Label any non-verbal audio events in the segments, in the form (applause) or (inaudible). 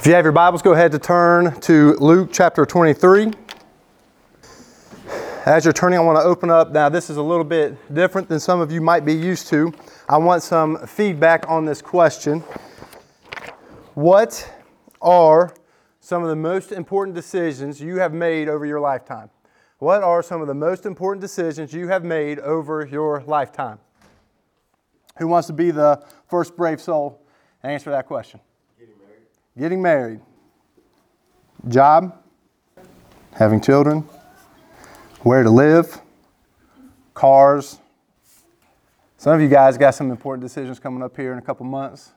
If you have your Bibles, go ahead to turn to Luke chapter 23. As you're turning, I want to open up. Now, this is a little bit different than some of you might be used to. I want some feedback on this question. What are some of the most important decisions you have made over your lifetime? What are some of the most important decisions you have made over your lifetime? Who wants to be the first brave soul answer that question? Getting married. Job? Having children? Where to live? Cars? Some of you guys got some important decisions coming up here in a couple months.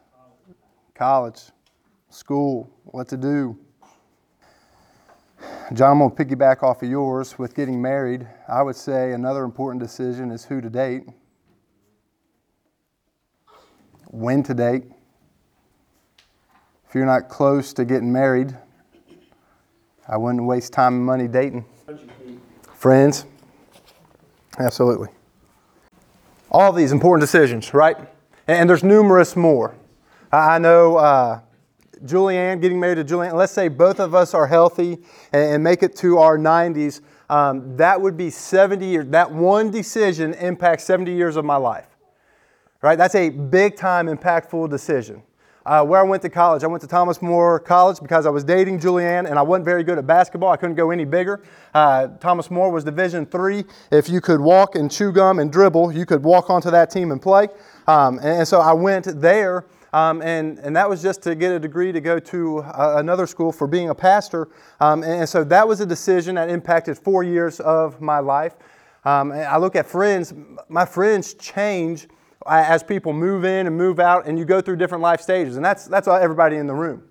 College, school, what to do. John, I'm going to piggyback off of yours with getting married. I would say another important decision is who to date, when to date. If you're not close to getting married, I wouldn't waste time and money dating. Friends, absolutely. All these important decisions, right? And there's numerous more. I know uh, Julianne, getting married to Julianne, let's say both of us are healthy and, make it to our 90s, um, that would be 70 years. That one decision impacts 70 years of my life, right? That's a big time, impactful decision. Uh, where I went to college, I went to Thomas More College because I was dating Julianne and I wasn't very good at basketball. I couldn't go any bigger. Uh, Thomas More was Division three. If you could walk and chew gum and dribble, you could walk onto that team and play. Um, and, and so I went there um, and, and that was just to get a degree to go to uh, another school for being a pastor. Um, and, and, so that was a decision that impacted four years of my life. Um, I look at friends, my friends change as people move in and move out, and you go through different life stages. And that's, that's everybody in the room.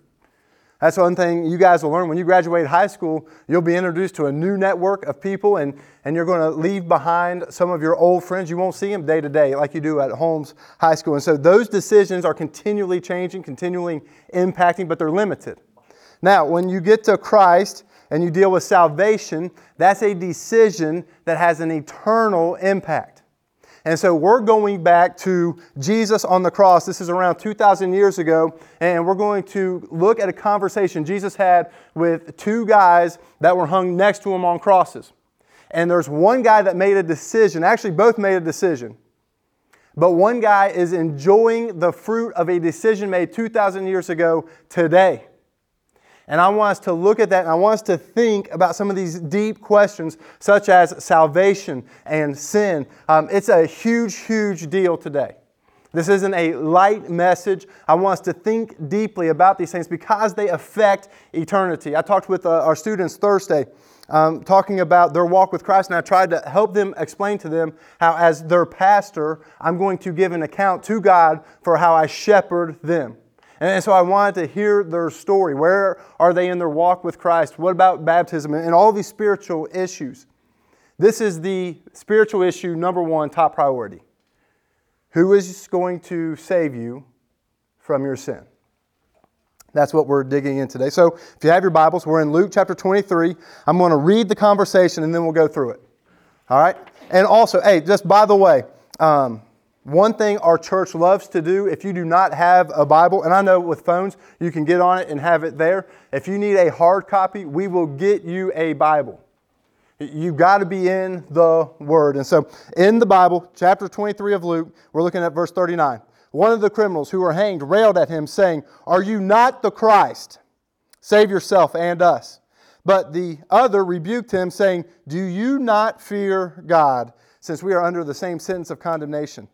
That's one thing you guys will learn. When you graduate high school, you'll be introduced to a new network of people, and, and you're going to leave behind some of your old friends. You won't see them day to day like you do at Holmes High School. And so those decisions are continually changing, continually impacting, but they're limited. Now, when you get to Christ and you deal with salvation, that's a decision that has an eternal impact. And so we're going back to Jesus on the cross. This is around 2,000 years ago. And we're going to look at a conversation Jesus had with two guys that were hung next to him on crosses. And there's one guy that made a decision. Actually, both made a decision. But one guy is enjoying the fruit of a decision made 2,000 years ago today. And I want us to look at that and I want us to think about some of these deep questions, such as salvation and sin. Um, it's a huge, huge deal today. This isn't a light message. I want us to think deeply about these things because they affect eternity. I talked with uh, our students Thursday. Um, talking about their walk with Christ, and I tried to help them explain to them how, as their pastor, I'm going to give an account to God for how I shepherd them. And so I wanted to hear their story. Where are they in their walk with Christ? What about baptism? And all these spiritual issues. This is the spiritual issue number one, top priority. Who is going to save you from your sin? That's what we're digging in today. So if you have your Bibles, we're in Luke chapter 23. I'm going to read the conversation and then we'll go through it. All right? And also, hey, just by the way, um, one thing our church loves to do, if you do not have a Bible, and I know with phones you can get on it and have it there. If you need a hard copy, we will get you a Bible. You've got to be in the Word. And so in the Bible, chapter 23 of Luke, we're looking at verse 39. One of the criminals who were hanged railed at him, saying, Are you not the Christ? Save yourself and us. But the other rebuked him, saying, Do you not fear God, since we are under the same sentence of condemnation?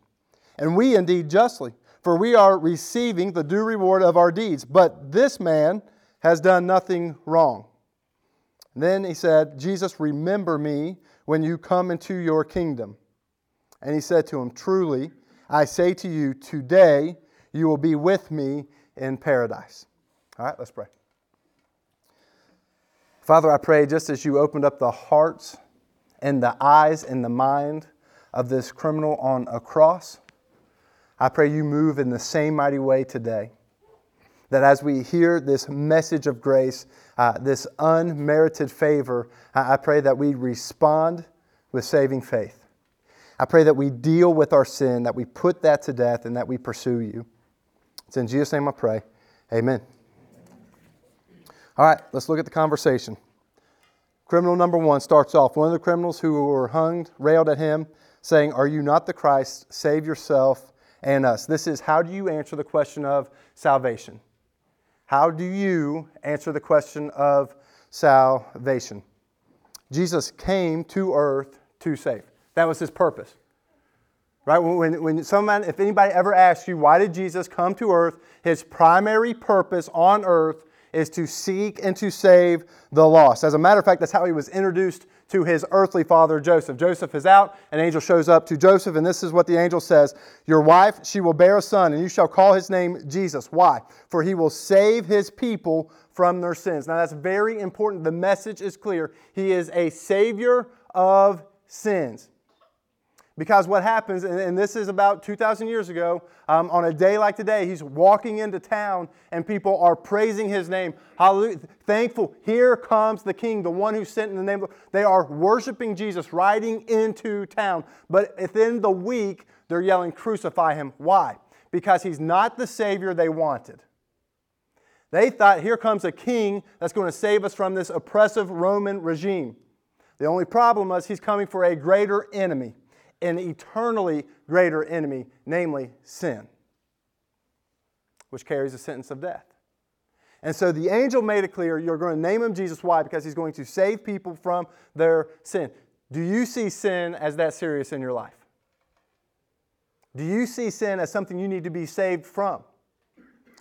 And we indeed justly, for we are receiving the due reward of our deeds. But this man has done nothing wrong. then he said, Jesus, remember me when you come into your kingdom. And he said to him, Truly, I say to you, today you will be with me in paradise. All right, let's pray. Father, I pray just as you opened up the hearts and the eyes and the mind of this criminal on a cross, I pray you move in the same mighty way today. That as we hear this message of grace, uh, this unmerited favor, I pray that we respond with saving faith. I pray that we deal with our sin, that we put that to death, and that we pursue you. It's in Jesus' name I pray. Amen. All right, let's look at the conversation. Criminal number one starts off. One of the criminals who were hung railed at him, saying, Are you not the Christ? Save yourself and us. This is how do you answer the question of salvation? How do you answer the question of salvation? Jesus came to earth to save. That was his purpose. Right? When, when someone, if anybody ever asks you, why did Jesus come to earth? His primary purpose on earth is to seek and to save the lost. As a matter of fact, that's how he was introduced to his earthly father, Joseph. Joseph is out, an angel shows up to Joseph, and this is what the angel says Your wife, she will bear a son, and you shall call his name Jesus. Why? For he will save his people from their sins. Now, that's very important. The message is clear. He is a savior of sins. Because what happens, and this is about 2,000 years ago, um, on a day like today, he's walking into town and people are praising his name. Hallelujah. Thankful. Here comes the king, the one who sent in the name of. They are worshiping Jesus, riding into town. But within the week, they're yelling, Crucify him. Why? Because he's not the Savior they wanted. They thought, Here comes a king that's going to save us from this oppressive Roman regime. The only problem was he's coming for a greater enemy an eternally greater enemy, namely sin, which carries a sentence of death. And so the angel made it clear you're going to name him Jesus. Why? Because he's going to save people from their sin. Do you see sin as that serious in your life? Do you see sin as something you need to be saved from?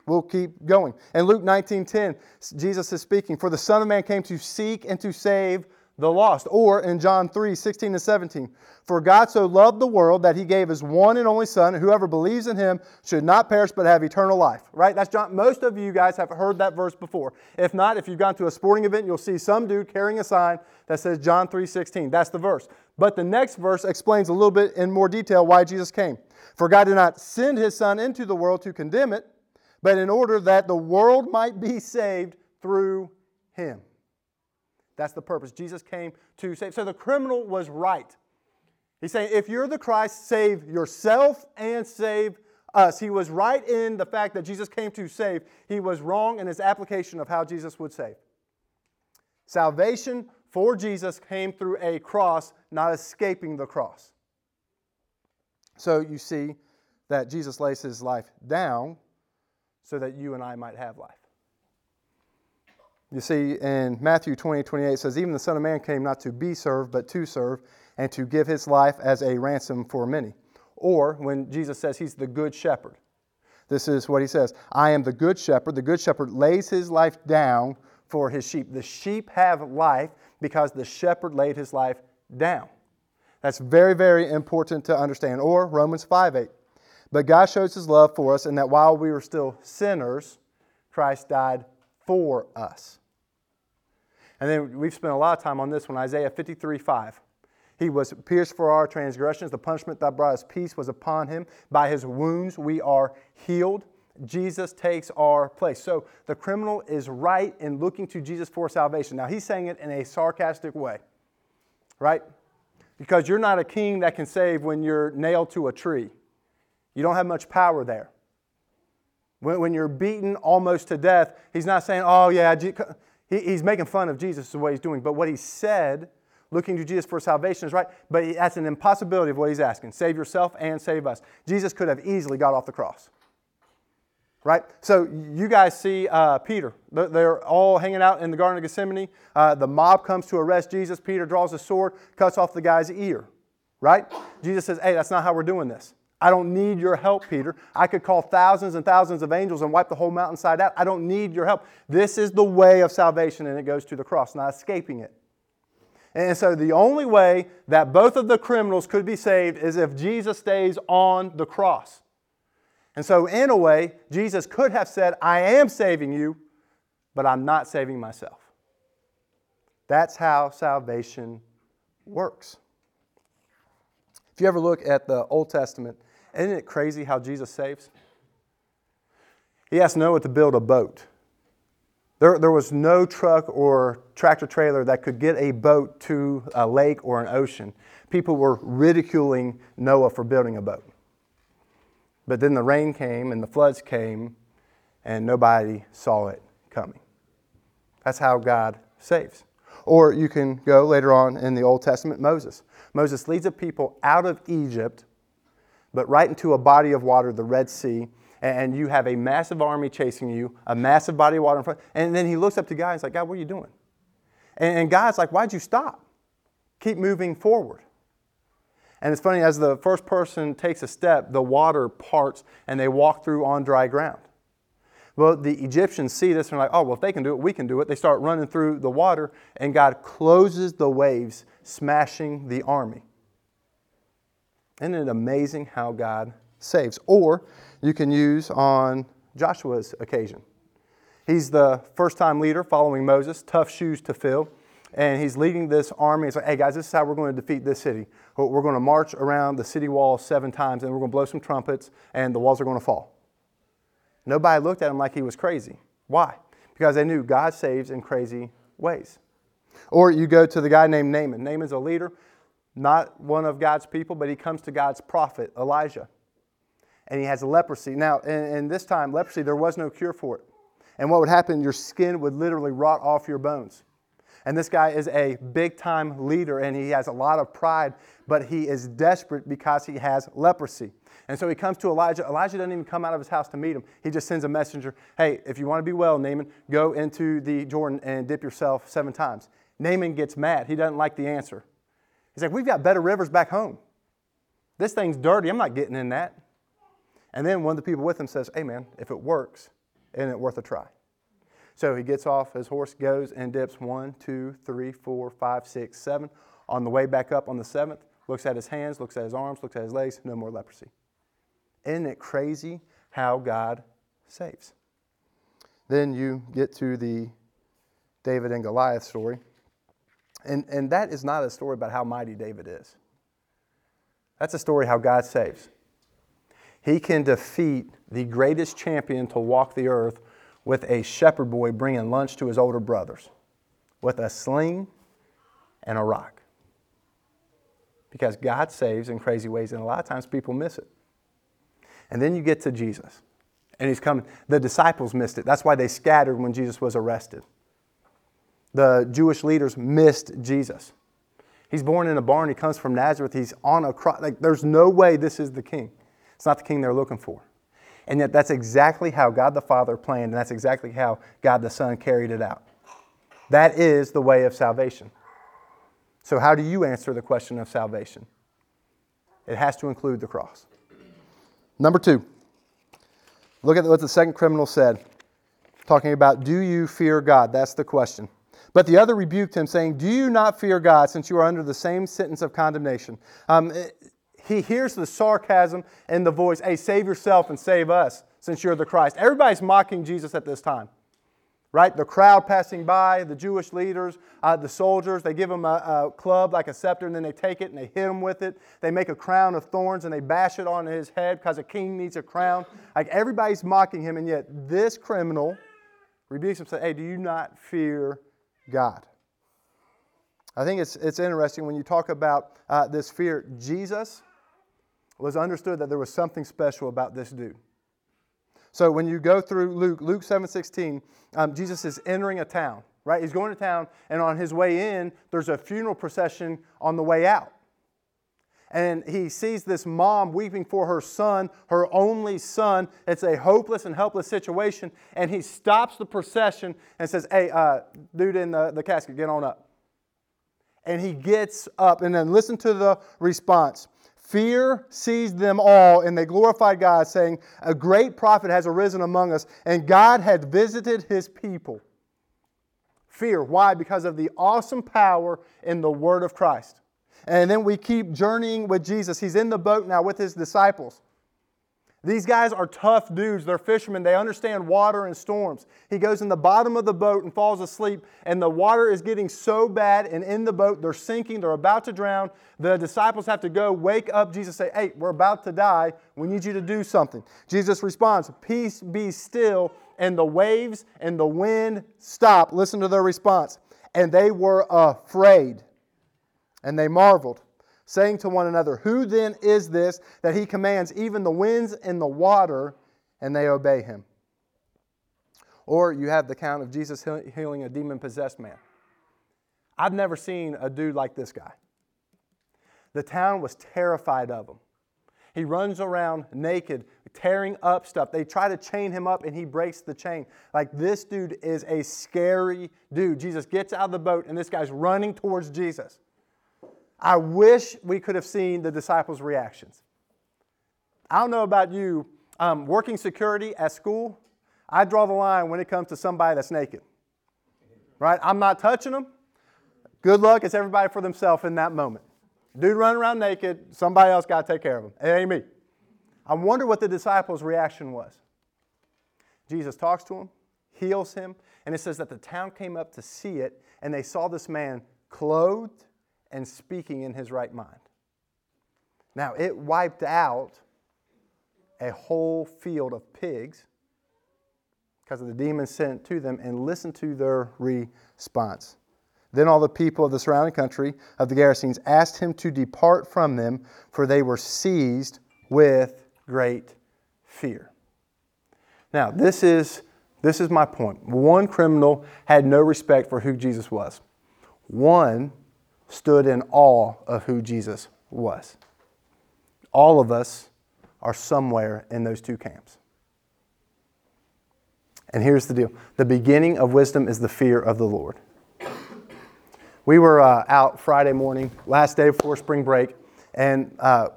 We'll keep going. In Luke 19:10, Jesus is speaking, "For the Son of Man came to seek and to save the lost. Or in John 3 16 and 17, for God so loved the world that he gave his one and only Son, and whoever believes in him should not perish but have eternal life. Right? That's John. Most of you guys have heard that verse before. If not, if you've gone to a sporting event, you'll see some dude carrying a sign that says John 3 16. That's the verse. But the next verse explains a little bit in more detail why Jesus came. For God did not send his Son into the world to condemn it, but in order that the world might be saved through him. That's the purpose. Jesus came to save. So the criminal was right. He's saying, if you're the Christ, save yourself and save us. He was right in the fact that Jesus came to save. He was wrong in his application of how Jesus would save. Salvation for Jesus came through a cross, not escaping the cross. So you see that Jesus lays his life down so that you and I might have life. You see, in Matthew 20, 28 says, Even the Son of Man came not to be served, but to serve, and to give his life as a ransom for many. Or when Jesus says he's the good shepherd, this is what he says I am the good shepherd. The good shepherd lays his life down for his sheep. The sheep have life because the shepherd laid his life down. That's very, very important to understand. Or Romans 5 8. But God shows his love for us in that while we were still sinners, Christ died for us. And then we've spent a lot of time on this one, Isaiah 53 5. He was pierced for our transgressions. The punishment that brought us peace was upon him. By his wounds we are healed. Jesus takes our place. So the criminal is right in looking to Jesus for salvation. Now he's saying it in a sarcastic way, right? Because you're not a king that can save when you're nailed to a tree. You don't have much power there. When, when you're beaten almost to death, he's not saying, oh, yeah, he, he's making fun of Jesus, is what he's doing. But what he said, looking to Jesus for salvation, is right. But that's an impossibility of what he's asking save yourself and save us. Jesus could have easily got off the cross. Right? So you guys see uh, Peter. They're all hanging out in the Garden of Gethsemane. Uh, the mob comes to arrest Jesus. Peter draws a sword, cuts off the guy's ear. Right? Jesus says, hey, that's not how we're doing this. I don't need your help, Peter. I could call thousands and thousands of angels and wipe the whole mountainside out. I don't need your help. This is the way of salvation, and it goes to the cross, not escaping it. And so the only way that both of the criminals could be saved is if Jesus stays on the cross. And so, in a way, Jesus could have said, I am saving you, but I'm not saving myself. That's how salvation works. If you ever look at the Old Testament, isn't it crazy how Jesus saves? He asked Noah to build a boat. There, there was no truck or tractor trailer that could get a boat to a lake or an ocean. People were ridiculing Noah for building a boat. But then the rain came and the floods came, and nobody saw it coming. That's how God saves. Or you can go later on in the Old Testament, Moses. Moses leads a people out of Egypt, but right into a body of water, the Red Sea, and you have a massive army chasing you, a massive body of water in front. And then he looks up to God and he's like, God, what are you doing? And God's like, why'd you stop? Keep moving forward. And it's funny, as the first person takes a step, the water parts and they walk through on dry ground. Well, the Egyptians see this and they're like, oh, well, if they can do it, we can do it. They start running through the water, and God closes the waves, smashing the army. Isn't it amazing how God saves? Or you can use on Joshua's occasion. He's the first time leader following Moses, tough shoes to fill. And he's leading this army. He's like, hey guys, this is how we're going to defeat this city. We're going to march around the city wall seven times, and we're going to blow some trumpets, and the walls are going to fall. Nobody looked at him like he was crazy. Why? Because they knew God saves in crazy ways. Or you go to the guy named Naaman. Naaman's a leader, not one of God's people, but he comes to God's prophet, Elijah. And he has leprosy. Now, in, in this time, leprosy, there was no cure for it. And what would happen, your skin would literally rot off your bones. And this guy is a big time leader and he has a lot of pride, but he is desperate because he has leprosy. And so he comes to Elijah. Elijah doesn't even come out of his house to meet him. He just sends a messenger Hey, if you want to be well, Naaman, go into the Jordan and dip yourself seven times. Naaman gets mad. He doesn't like the answer. He's like, We've got better rivers back home. This thing's dirty. I'm not getting in that. And then one of the people with him says, Hey, man, if it works, isn't it worth a try? So he gets off, his horse goes and dips one, two, three, four, five, six, seven. On the way back up on the seventh, looks at his hands, looks at his arms, looks at his legs, no more leprosy. Isn't it crazy how God saves? Then you get to the David and Goliath story. And, and that is not a story about how mighty David is. That's a story how God saves. He can defeat the greatest champion to walk the earth with a shepherd boy bringing lunch to his older brothers with a sling and a rock. Because God saves in crazy ways, and a lot of times people miss it. And then you get to Jesus, and he's coming. The disciples missed it. That's why they scattered when Jesus was arrested. The Jewish leaders missed Jesus. He's born in a barn. He comes from Nazareth. He's on a cross. Like, there's no way this is the king. It's not the king they're looking for. And yet, that's exactly how God the Father planned, and that's exactly how God the Son carried it out. That is the way of salvation. So, how do you answer the question of salvation? It has to include the cross. Number two, look at what the second criminal said, talking about, Do you fear God? That's the question. But the other rebuked him, saying, Do you not fear God, since you are under the same sentence of condemnation? Um, he hears the sarcasm in the voice, hey, save yourself and save us since you're the Christ. Everybody's mocking Jesus at this time, right? The crowd passing by, the Jewish leaders, uh, the soldiers, they give him a, a, club like a scepter and then they take it and they hit him with it. They make a crown of thorns and they bash it on his head because a king needs a crown. Like everybody's mocking him, and yet this criminal rebukes him saying, hey, do you not fear God? I think it's, it's interesting when you talk about uh, this fear. Jesus was understood that there was something special about this dude. So when you go through Luke, Luke 7:16, um, Jesus is entering a town, right? He's going to town, and on his way in, there's a funeral procession on the way out. And he sees this mom weeping for her son, her only son. It's a hopeless and helpless situation. And he stops the procession and says, Hey, uh, dude in the, the casket, get on up. And he gets up. And then listen to the response. Fear seized them all, and they glorified God, saying, A great prophet has arisen among us, and God had visited his people. Fear. Why? Because of the awesome power in the word of Christ. And then we keep journeying with Jesus. He's in the boat now with his disciples. These guys are tough dudes. They're fishermen. They understand water and storms. He goes in the bottom of the boat and falls asleep, and the water is getting so bad, and in the boat, they're sinking. They're about to drown. The disciples have to go wake up Jesus, say, Hey, we're about to die. We need you to do something. Jesus responds, Peace be still. And the waves and the wind stop. Listen to their response. And they were afraid, and they marveled saying to one another, Who then is this that he commands even the winds and the water, and they obey him? Or you have the account of Jesus healing a demon possessed man. I've never seen a dude like this guy. The town was terrified of him. He runs around naked, tearing up stuff. They try to chain him up and he breaks the chain. Like this dude is a scary dude. Jesus gets out of the boat and this guy's running towards Jesus. I wish we could have seen the disciples' reactions. I don't know about you, um, working security at school, I draw the line when it comes to somebody that's naked. Right? I'm not touching them. Good luck. It's everybody for themselves in that moment. Dude running around naked, somebody else got to take care of him. It ain't me. I wonder what the disciples' reaction was. Jesus talks to him, heals him, and it says that the town came up to see it, and they saw this man clothed and speaking in his right mind. Now, it wiped out a whole field of pigs because of the demons sent to them, and listen to their response. Then all the people of the surrounding country of the Gerasenes asked him to depart from them, for they were seized with great fear. Now, this is, this is my point. One criminal had no respect for who Jesus was, one stood in awe of who Jesus was. All of us are somewhere in those two camps. And here's the deal the beginning of wisdom is the fear of the Lord. We were uh, out Friday morning, last day before spring break, and uh,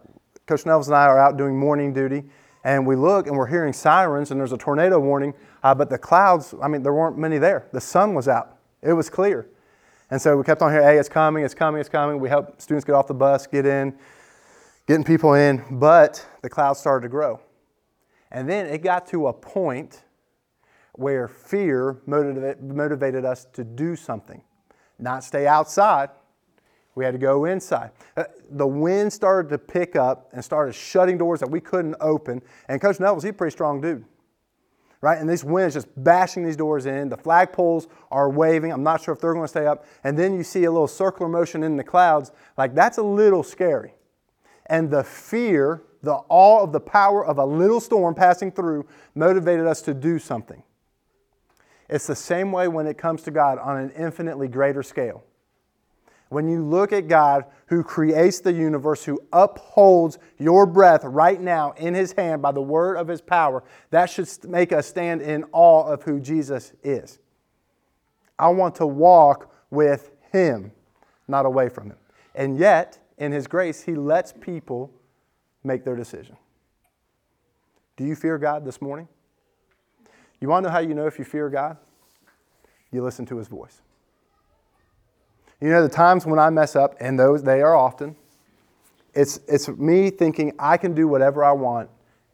Coach Nevels and I are out doing morning duty. And we look and we're hearing sirens, and there's a tornado warning, uh, but the clouds, I mean, there weren't many there. The sun was out, it was clear. And so we kept on hearing, hey, it's coming, it's coming, it's coming. We helped students get off the bus, get in, getting people in, but the clouds started to grow. And then it got to a point where fear motivated us to do something, not stay outside. We had to go inside. Uh, the wind started to pick up and started shutting doors that we couldn't open. And Coach Nevels, he's a pretty strong dude right? And this wind is just bashing these doors in. The flagpoles are waving. I'm not sure if they're going to stay up. And then you see a little circular motion in the clouds. Like that's a little scary. And the fear, the awe of the power of a little storm passing through motivated us to do something. It's the same way when it comes to God on an infinitely greater scale. When you look at God who creates the universe, who upholds your breath right now in his hand by the word of his power, that should make us stand in awe of who Jesus is. I want to walk with him, not away from him. And yet, in his grace, he lets people make their decision. Do you fear God this morning? You want to know how you know if you fear God? You listen to his voice. You know, the times when I mess up, and those they are often, it's, it's me thinking I can do whatever I want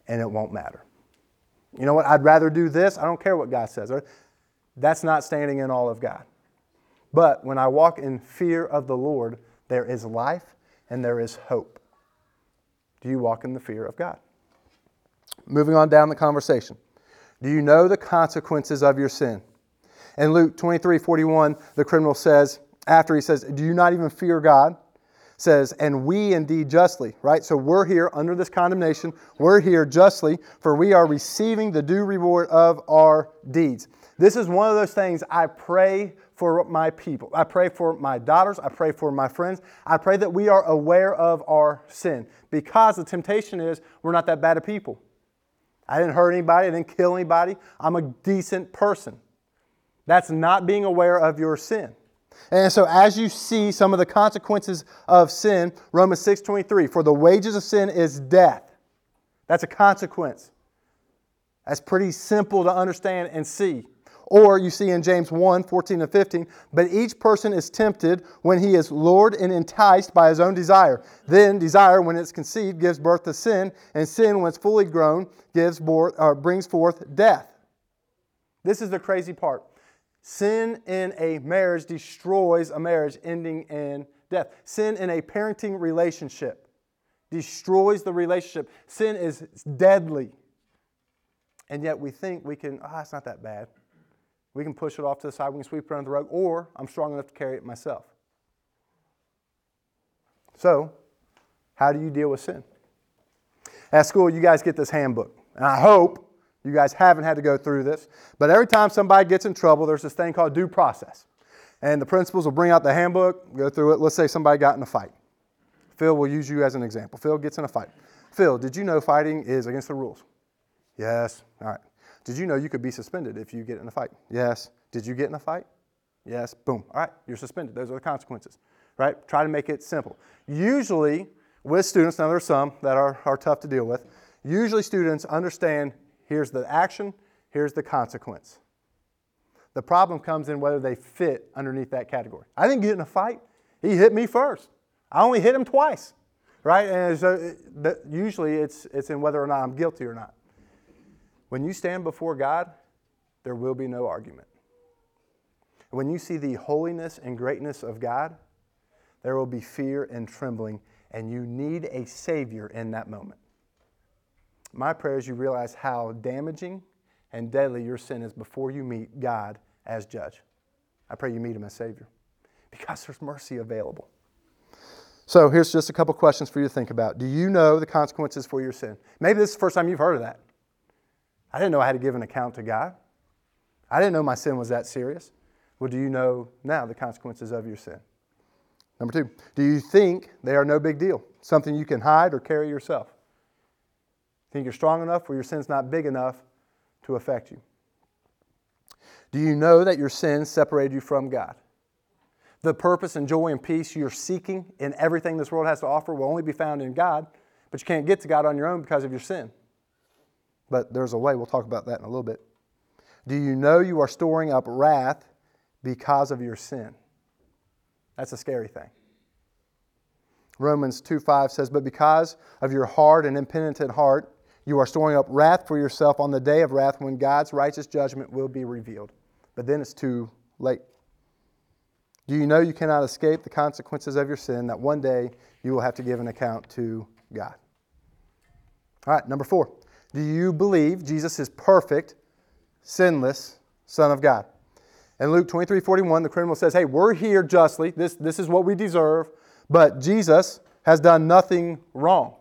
and it won't matter. You know what? I'd rather do this. I don't care what God says. That's not standing in all of God. But when I walk in fear of the Lord, there is life and there is hope. Do you walk in the fear of God? Moving on down the conversation. Do you know the consequences of your sin? In Luke 23 41, the criminal says, after he says, Do you not even fear God? Says, and we indeed justly, right? So we're here under this condemnation. We're here justly, for we are receiving the due reward of our deeds. This is one of those things I pray for my people. I pray for my daughters. I pray for my friends. I pray that we are aware of our sin because the temptation is we're not that bad of people. I didn't hurt anybody. I didn't kill anybody. I'm a decent person. That's not being aware of your sin. And so as you see some of the consequences of sin, Romans 6:23, for the wages of sin is death. That's a consequence. That's pretty simple to understand and see. Or you see in James 1 14 and 15, but each person is tempted when he is lured and enticed by his own desire. Then desire, when it's conceived, gives birth to sin, and sin, when it's fully grown, gives birth, uh, brings forth death. This is the crazy part. Sin in a marriage destroys a marriage, ending in death. Sin in a parenting relationship destroys the relationship. Sin is deadly. And yet we think we can, ah, oh, it's not that bad. We can push it off to the side, we can sweep it under the rug, or I'm strong enough to carry it myself. So, how do you deal with sin? At school, you guys get this handbook. And I hope You guys haven't had to go through this, but every time somebody gets in trouble, there's this thing called due process. And the principals will bring out the handbook, go through it. Let's say somebody got in a fight. Phil will use you as an example. Phil gets in a fight. Phil, did you know fighting is against the rules? Yes. All right. Did you know you could be suspended if you get in a fight? Yes. Did you get in a fight? Yes. Boom. All right. You're suspended. Those are the consequences. Right? Try to make it simple. Usually, with students, now there are some that are, are tough to deal with, usually students understand here's the action, here's the consequence. The problem comes in whether they fit underneath that category. I didn't get in a fight. He hit me first. I only hit him twice, right? And so usually it's, it's in whether or not I'm guilty or not. When you stand before God, there will be no argument. When you see the holiness and greatness of God, there will be fear and trembling, and you need a Savior in that moment. My prayer is you realize how damaging and deadly your sin is before you meet God as judge. I pray you meet him as Savior because there's mercy available. So here's just a couple questions for you to think about. Do you know the consequences for your sin? Maybe this is the first time you've heard of that. I didn't know I had to give an account to God. I didn't know my sin was that serious. Well, do you know now the consequences of your sin? Number two, do you think they are no big deal? Something you can hide or carry yourself? Think you're strong enough where your sin's not big enough to affect you? Do you know that your sins separated you from God? The purpose and joy and peace you're seeking in everything this world has to offer will only be found in God, but you can't get to God on your own because of your sin. But there's a way. We'll talk about that in a little bit. Do you know you are storing up wrath because of your sin? That's a scary thing. Romans 2 5 says, But because of your hard and impenitent heart, you are storing up wrath for yourself on the day of wrath when God's righteous judgment will be revealed. But then it's too late. Do you know you cannot escape the consequences of your sin, that one day you will have to give an account to God? All right, number four. Do you believe Jesus is perfect, sinless Son of God? In Luke 23 41, the criminal says, Hey, we're here justly. This, this is what we deserve, but Jesus has done nothing wrong.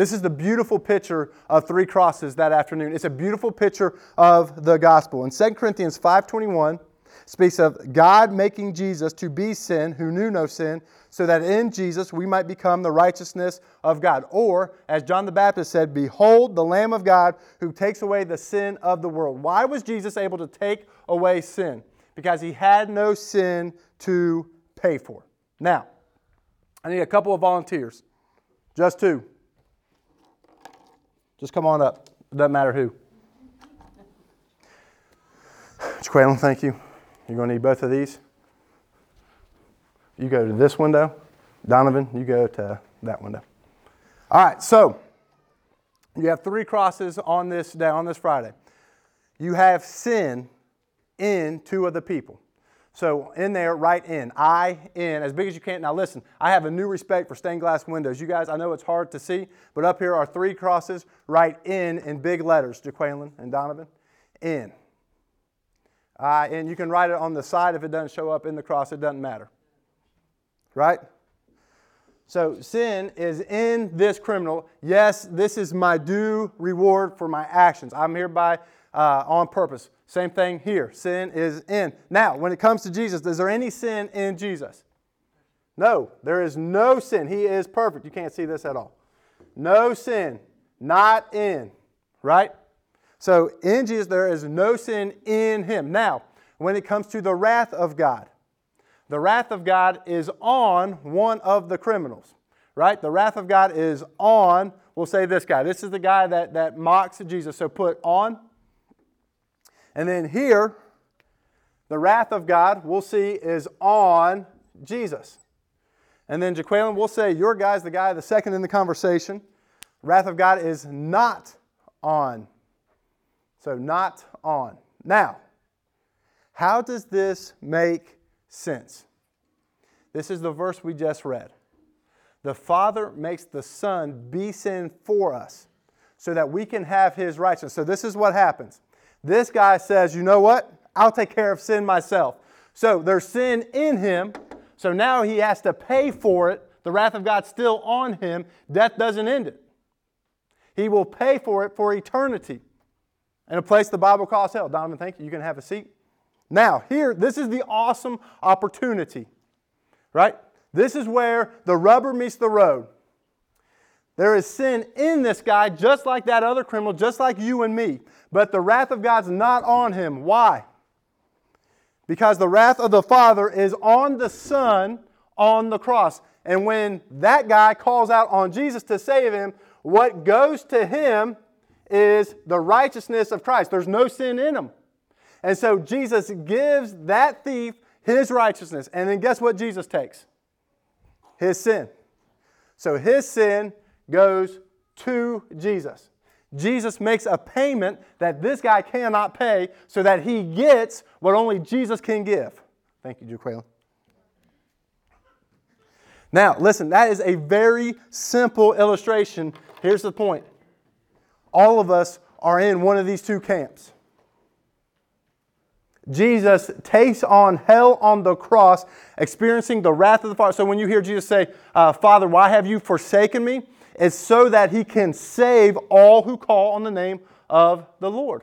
This is the beautiful picture of three crosses that afternoon. It's a beautiful picture of the gospel. In 2 Corinthians 5:21 speaks of God making Jesus to be sin who knew no sin, so that in Jesus we might become the righteousness of God. Or, as John the Baptist said, Behold the Lamb of God who takes away the sin of the world. Why was Jesus able to take away sin? Because he had no sin to pay for. Now, I need a couple of volunteers. Just two. Just come on up. It doesn't matter who. Jaqueline, thank you. You're going to need both of these. You go to this window. Donovan, you go to that window. All right, so you have three crosses on this day, on this Friday. You have sin in two of the people. So in there, write in. I in as big as you can. Now listen, I have a new respect for stained glass windows. You guys, I know it's hard to see, but up here are three crosses. Write in in big letters, Jaqueline and Donovan. In. I and you can write it on the side if it doesn't show up in the cross, it doesn't matter. Right? So sin is in this criminal. Yes, this is my due reward for my actions. I'm hereby uh, on purpose. Same thing here. Sin is in. Now, when it comes to Jesus, is there any sin in Jesus? No, there is no sin. He is perfect. You can't see this at all. No sin, not in, right? So in Jesus, there is no sin in him. Now, when it comes to the wrath of God, the wrath of God is on one of the criminals, right? The wrath of God is on, we'll say this guy. This is the guy that, that mocks Jesus. So put on and then here, the wrath of God, we'll see, is on Jesus. And then Jaqueline, we'll say, your guy's the guy, the second in the conversation. Wrath of God is not on. So, not on. Now, how does this make sense? This is the verse we just read. The Father makes the Son be sin for us so that we can have His righteousness. So, this is what happens this guy says, you know what? I'll take care of sin myself. So there's sin in him. So now he has to pay for it. The wrath of God's still on him. Death doesn't end it. He will pay for it for eternity. in a place the Bible calls hell. Donovan, thank you. You can have a seat. Now, here, this is the awesome opportunity, right? This is where the rubber meets the road. There is sin in this guy, just like that other criminal, just like you and me. But the wrath of God's not on him. Why? Because the wrath of the Father is on the Son on the cross. And when that guy calls out on Jesus to save him, what goes to him is the righteousness of Christ. There's no sin in him. And so Jesus gives that thief his righteousness. And then guess what Jesus takes? His sin. So his sin goes to Jesus. Jesus makes a payment that this guy cannot pay so that he gets what only Jesus can give. Thank you, Jaquela. Now, listen, that is a very simple illustration. Here's the point all of us are in one of these two camps. Jesus takes on hell on the cross, experiencing the wrath of the Father. So when you hear Jesus say, uh, Father, why have you forsaken me? It's so that he can save all who call on the name of the Lord.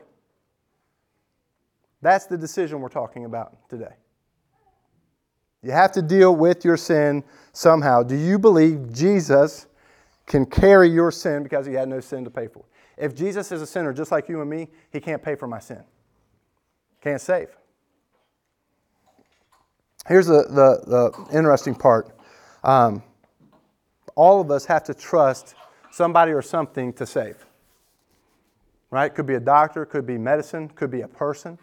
That's the decision we're talking about today. You have to deal with your sin somehow. Do you believe Jesus can carry your sin because he had no sin to pay for? If Jesus is a sinner just like you and me, he can't pay for my sin. Can't save. Here's the, the, the interesting part. Um, all of us have to trust somebody or something to save. Right? Could be a doctor, could be medicine, could be a person.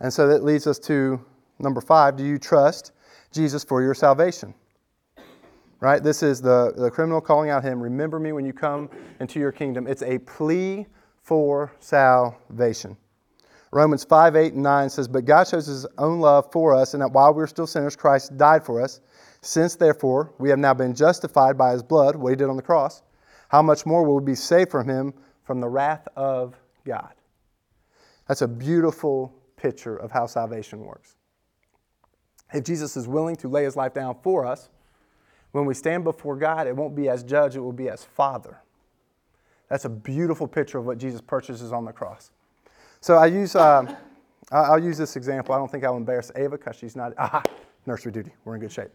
And so that leads us to number five do you trust Jesus for your salvation? Right? This is the, the criminal calling out him, remember me when you come into your kingdom. It's a plea for salvation. Romans 5, 8, and 9 says, But God shows his own love for us, and that while we were still sinners, Christ died for us. Since, therefore, we have now been justified by his blood, what he did on the cross, how much more will we be saved from him from the wrath of God? That's a beautiful picture of how salvation works. If Jesus is willing to lay his life down for us, when we stand before God, it won't be as judge, it will be as father. That's a beautiful picture of what Jesus purchases on the cross. So I use, uh, I'll use this example. I don't think I'll embarrass Ava because she's not, (laughs) aha, nursery duty. We're in good shape.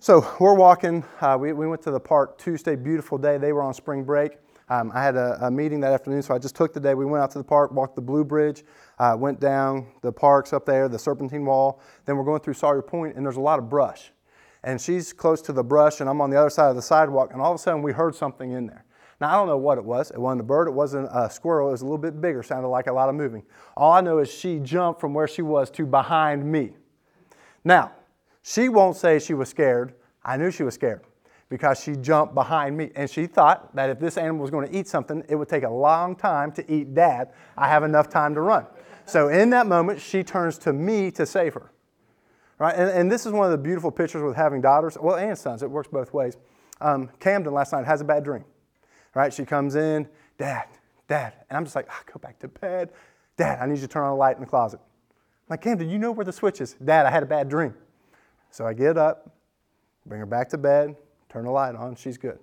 So we're walking. Uh, we, we went to the park Tuesday, beautiful day. They were on spring break. Um, I had a, a, meeting that afternoon, so I just took the day. We went out to the park, walked the Blue Bridge, uh, went down the parks up there, the Serpentine Wall. Then we're going through Sawyer Point, and there's a lot of brush. And she's close to the brush, and I'm on the other side of the sidewalk, and all of a sudden we heard something in there. Now, I don't know what it was. It wasn't a bird, it wasn't a squirrel, it was a little bit bigger, sounded like a lot of moving. All I know is she jumped from where she was to behind me. Now, she won't say she was scared. I knew she was scared because she jumped behind me. And she thought that if this animal was going to eat something, it would take a long time to eat dad. I have enough time to run. So in that moment, she turns to me to save her. Right? And, and this is one of the beautiful pictures with having daughters, well, and sons. It works both ways. Um, Camden last night has a bad dream right? She comes in, Dad, Dad. And I'm just like, oh, go back to bed. Dad, I need you to turn on the light in the closet. I'm like, Camden, you know where the switch is. Dad, I had a bad dream. So I get up, bring her back to bed, turn the light on, she's good.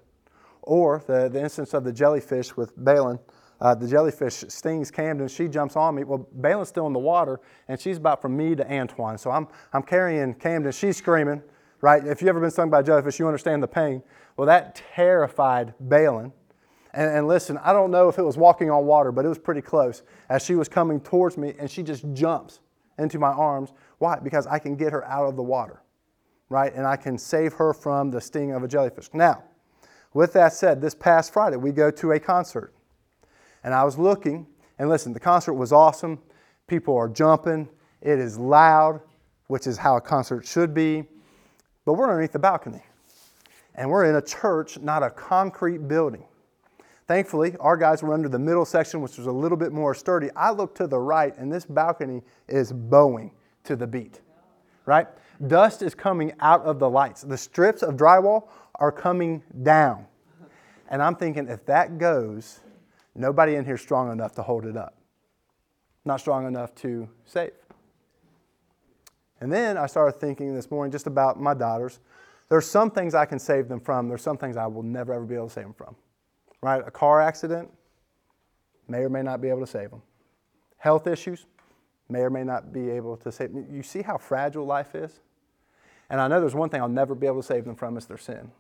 Or the, the instance of the jellyfish with Balin. Uh, the jellyfish stings Camden. She jumps on me. Well, Balin's still in the water, and she's about from me to Antoine. So I'm, I'm carrying Camden. She's screaming, right? If you've ever been stung by a jellyfish, you understand the pain. Well, that terrified Balin. And, and, listen, I don't know if it was walking on water, but it was pretty close as she was coming towards me and she just jumps into my arms. Why? Because I can get her out of the water, right? And I can save her from the sting of a jellyfish. Now, with that said, this past Friday, we go to a concert. And I was looking, and listen, the concert was awesome. People are jumping, it is loud, which is how a concert should be. But we're underneath the balcony. And we're in a church, not a concrete building. Thankfully, our guys were under the middle section, which was a little bit more sturdy. I look to the right, and this balcony is bowing to the beat, right? Dust is coming out of the lights. The strips of drywall are coming down. And I'm thinking, if that goes, nobody in here strong enough to hold it up. Not strong enough to save. And then I started thinking this morning just about my daughters. There's some things I can save them from, there's some things I will never ever be able to save them from right? A car accident, may or may not be able to save them. Health issues may or may not be able to save them. You see how fragile life is? And I know there's one thing I'll never be able to save them from is their sin.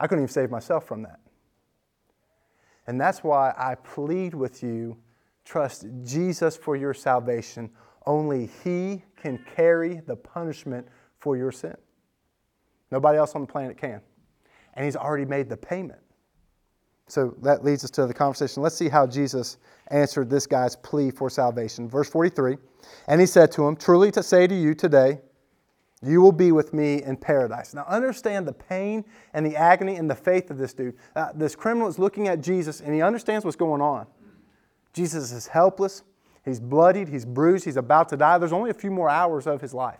I couldn't even save myself from that. And that's why I plead with you trust Jesus for your salvation. Only He can carry the punishment for your sin. Nobody else on the planet can. And He's already made the payment. So that leads us to the conversation. Let's see how Jesus answered this guy's plea for salvation. Verse 43 And He said to him, Truly to say to you today, you will be with me in paradise. Now, understand the pain and the agony and the faith of this dude. Uh, this criminal is looking at Jesus and he understands what's going on. Jesus is helpless. He's bloodied. He's bruised. He's about to die. There's only a few more hours of his life.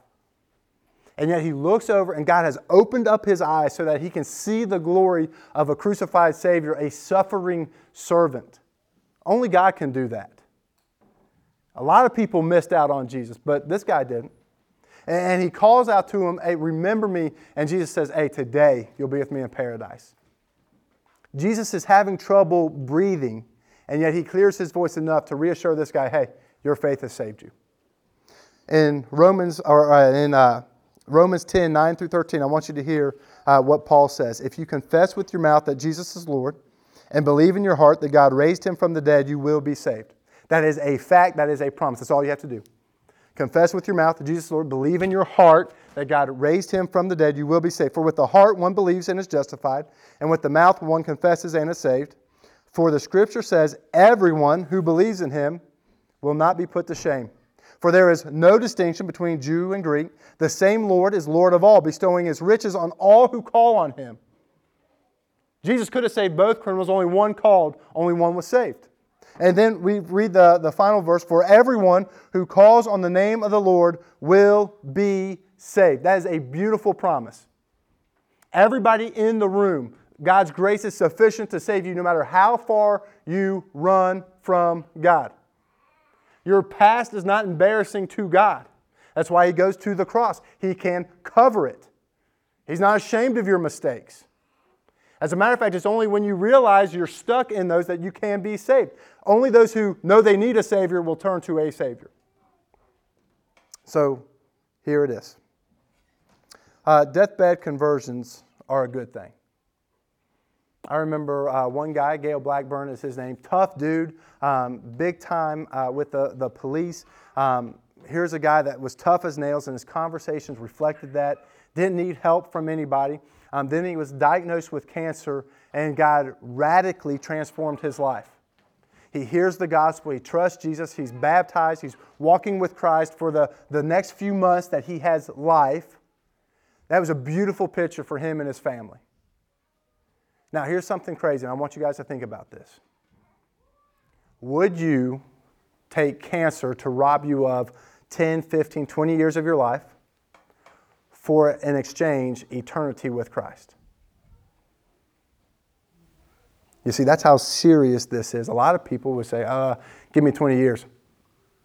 And yet he looks over and God has opened up his eyes so that he can see the glory of a crucified Savior, a suffering servant. Only God can do that. A lot of people missed out on Jesus, but this guy didn't. And he calls out to him, Hey, remember me. And Jesus says, Hey, today you'll be with me in paradise. Jesus is having trouble breathing, and yet he clears his voice enough to reassure this guy, Hey, your faith has saved you. In Romans, or uh, in uh, Romans 10, 9 through 13, I want you to hear uh, what Paul says. If you confess with your mouth that Jesus is Lord and believe in your heart that God raised him from the dead, you will be saved. That is a fact, that is a promise. That's all you have to do. Confess with your mouth that Jesus is Lord, believe in your heart that God raised him from the dead, you will be saved. For with the heart one believes and is justified, and with the mouth one confesses and is saved. For the scripture says, Everyone who believes in him will not be put to shame. For there is no distinction between Jew and Greek. The same Lord is Lord of all, bestowing his riches on all who call on him. Jesus could have saved both criminals, only one called, only one was saved. And then we read the, the final verse For everyone who calls on the name of the Lord will be saved. That is a beautiful promise. Everybody in the room, God's grace is sufficient to save you no matter how far you run from God. Your past is not embarrassing to God. That's why He goes to the cross. He can cover it. He's not ashamed of your mistakes. As a matter of fact, it's only when you realize you're stuck in those that you can be saved. Only those who know they need a Savior will turn to a Savior. So here it is. Uh, deathbed conversions are a good thing. I remember uh, one guy, Gail Blackburn is his name, tough dude, um, big time uh, with the, the police. Um, here's a guy that was tough as nails, and his conversations reflected that. Didn't need help from anybody. Um, then he was diagnosed with cancer, and God radically transformed his life. He hears the gospel, he trusts Jesus, he's baptized, he's walking with Christ for the, the next few months that he has life. That was a beautiful picture for him and his family. Now, here's something crazy, and I want you guys to think about this. Would you take cancer to rob you of 10, 15, 20 years of your life? For an exchange eternity with Christ. You see, that's how serious this is. A lot of people would say, uh, give me 20 years.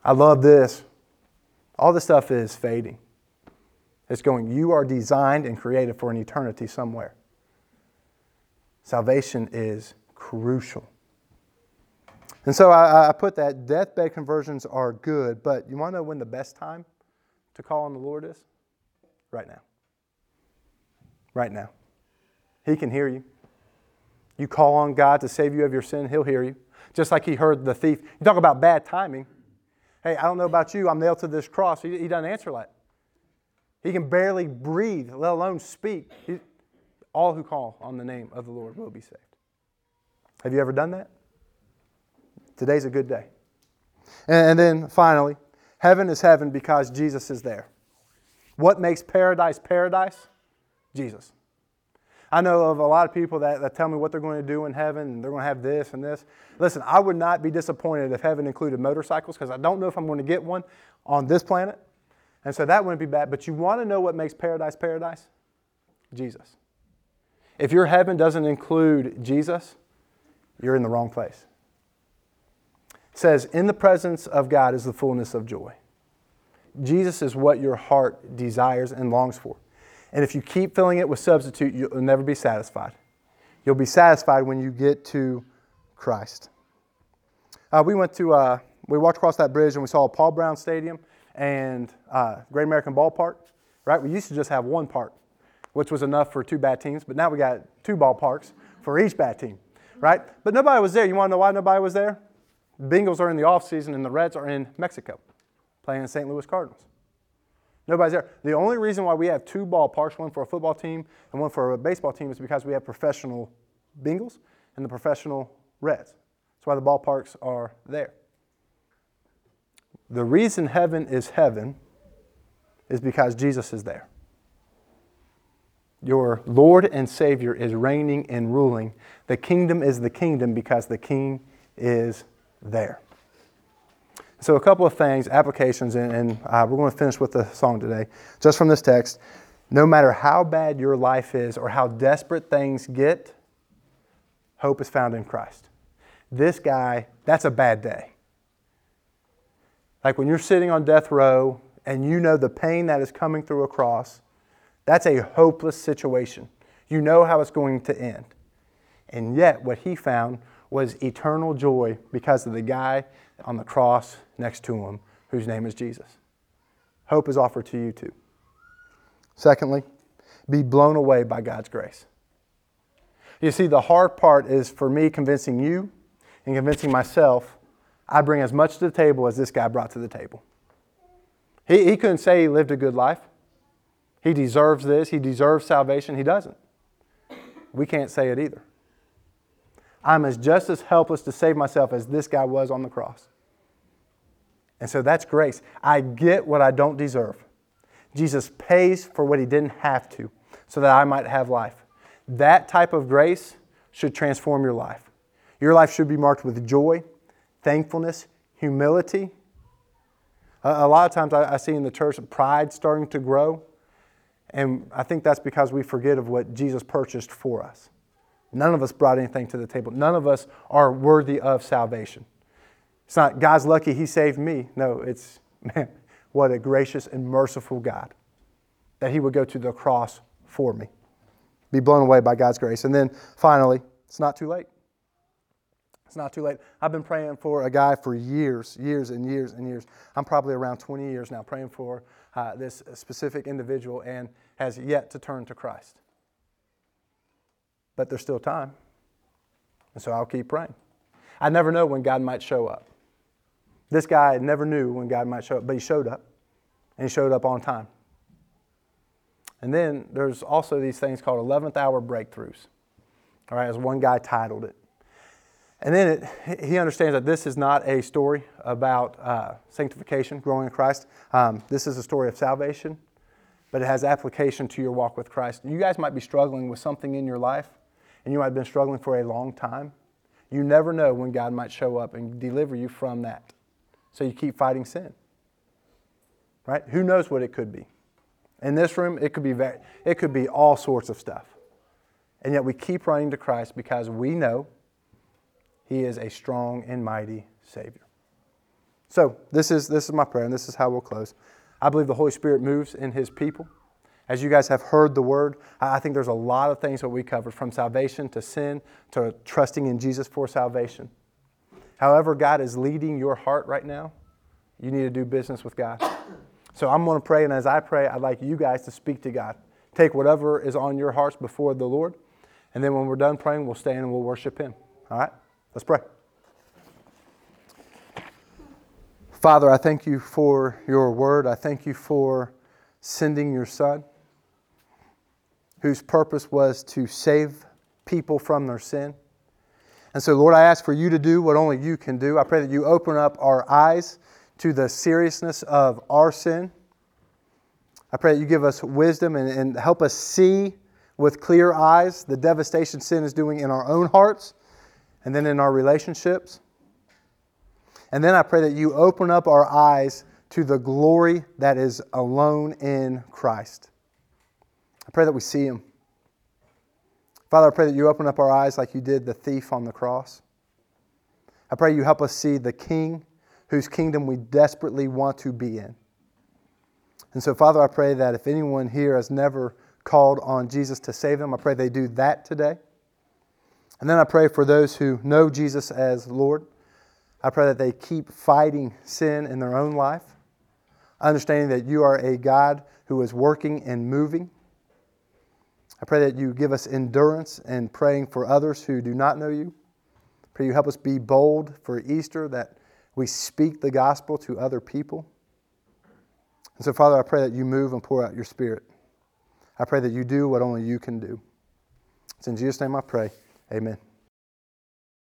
I love this. All this stuff is fading. It's going, you are designed and created for an eternity somewhere. Salvation is crucial. And so I, I put that deathbed conversions are good, but you want to know when the best time to call on the Lord is? Right now. Right now. He can hear you. You call on God to save you of your sin, He'll hear you. Just like He heard the thief. You talk about bad timing. Hey, I don't know about you, I'm nailed to this cross. He, he doesn't answer that. He can barely breathe, let alone speak. He, all who call on the name of the Lord will be saved. Have you ever done that? Today's a good day. And, and then finally, heaven is heaven because Jesus is there. What makes paradise paradise? Jesus. I know of a lot of people that, that tell me what they're going to do in heaven and they're going to have this and this. Listen, I would not be disappointed if heaven included motorcycles because I don't know if I'm going to get one on this planet. And so that wouldn't be bad. But you want to know what makes paradise paradise? Jesus. If your heaven doesn't include Jesus, you're in the wrong place. It says, In the presence of God is the fullness of joy. Jesus is what your heart desires and longs for. And if you keep filling it with substitute, you'll never be satisfied. You'll be satisfied when you get to Christ. Uh, we went to, uh, we walked across that bridge and we saw Paul Brown Stadium and uh, Great American Ballpark, right? We used to just have one park, which was enough for two bad teams, but now we got two ballparks for each bad team, right? But nobody was there. You want to know why nobody was there? The Bengals are in the offseason and the Reds are in Mexico playing the St. Louis Cardinals. Nobody's there. The only reason why we have two ballparks, one for a football team and one for a baseball team, is because we have professional Bengals and the professional Reds. That's why the ballparks are there. The reason heaven is heaven is because Jesus is there. Your Lord and Savior is reigning and ruling. The kingdom is the kingdom because the king is there. So, a couple of things, applications, and, and uh, we're going to finish with the song today. Just from this text, no matter how bad your life is or how desperate things get, hope is found in Christ. This guy, that's a bad day. Like when you're sitting on death row and you know the pain that is coming through a cross, that's a hopeless situation. You know how it's going to end. And yet, what he found was eternal joy because of the guy on the cross next to him, whose name is Jesus. Hope is offered to you too. Secondly, be blown away by God's grace. You see, the hard part is for me convincing you and convincing myself I bring as much to the table as this guy brought to the table. He, he couldn't say he lived a good life. He deserves this. He deserves salvation. He doesn't. We can't say it either. I'm as just as helpless to save myself as this guy was on the cross. And so that's grace. I get what I don't deserve. Jesus pays for what he didn't have to so that I might have life. That type of grace should transform your life. Your life should be marked with joy, thankfulness, humility. A, lot of times I, I see in the church pride starting to grow. And I think that's because we forget of what Jesus purchased for us. None of us brought anything to the table. None of us are worthy of salvation. It's not God's lucky he saved me. No, it's, (laughs) man, what a gracious and merciful God that he would go to the cross for me. Be blown away by God's grace. And then finally, it's not too late. It's not too late. I've been praying for a guy for years, years and years and years. I'm probably around 20 years now praying for uh, this specific individual and has yet to turn to Christ but there's still time. And so I'll keep praying. I never know when God might show up. This guy never knew when God might show up, but he showed up, and he showed up on time. And then there's also these things called 11th hour breakthroughs, all right, as one guy titled it. And then it, he understands that this is not a story about uh, sanctification, growing in Christ. Um, this is a story of salvation, but it has application to your walk with Christ. You guys might be struggling with something in your life and you might have been struggling for a long time. You never know when God might show up and deliver you from that. So you keep fighting sin. Right? Who knows what it could be? In this room, it could be very, it could be all sorts of stuff. And yet we keep running to Christ because we know he is a strong and mighty Savior. So this is this is my prayer, and this is how we'll close. I believe the Holy Spirit moves in his people. As you guys have heard the word, I think there's a lot of things that we covered from salvation to sin to trusting in Jesus for salvation. However, God is leading your heart right now, you need to do business with God. So I'm going to pray, and as I pray, I'd like you guys to speak to God. Take whatever is on your hearts before the Lord, and then when we're done praying, we'll stand and we'll worship Him. All right? Let's pray. Father, I thank you for your word. I thank you for sending your Son whose purpose was to save people from their sin. And so, Lord, I ask for you to do what only you can do. I pray that you open up our eyes to the seriousness of our sin. I pray that you give us wisdom and, and help us see with clear eyes the devastation sin is doing in our own hearts and then in our relationships. And then I pray that you open up our eyes to the glory that is alone in Christ. I pray that we see him. Father, I pray that you open up our eyes like you did the thief on the cross. I pray you help us see the King whose kingdom we desperately want to be in. And so, Father, I pray that if anyone here has never called on Jesus to save them, I pray they do that today. And then I pray for those who know Jesus as Lord. I pray that they keep fighting sin in their own life, understanding that you are a God who is working and moving. I pray that you give us endurance in praying for others who do not know you. Pray you help us be bold for Easter, that we speak the gospel to other people. And so, Father, I pray that you move and pour out your Spirit. I pray that you do what only you can do. It's in Jesus' name I pray. Amen.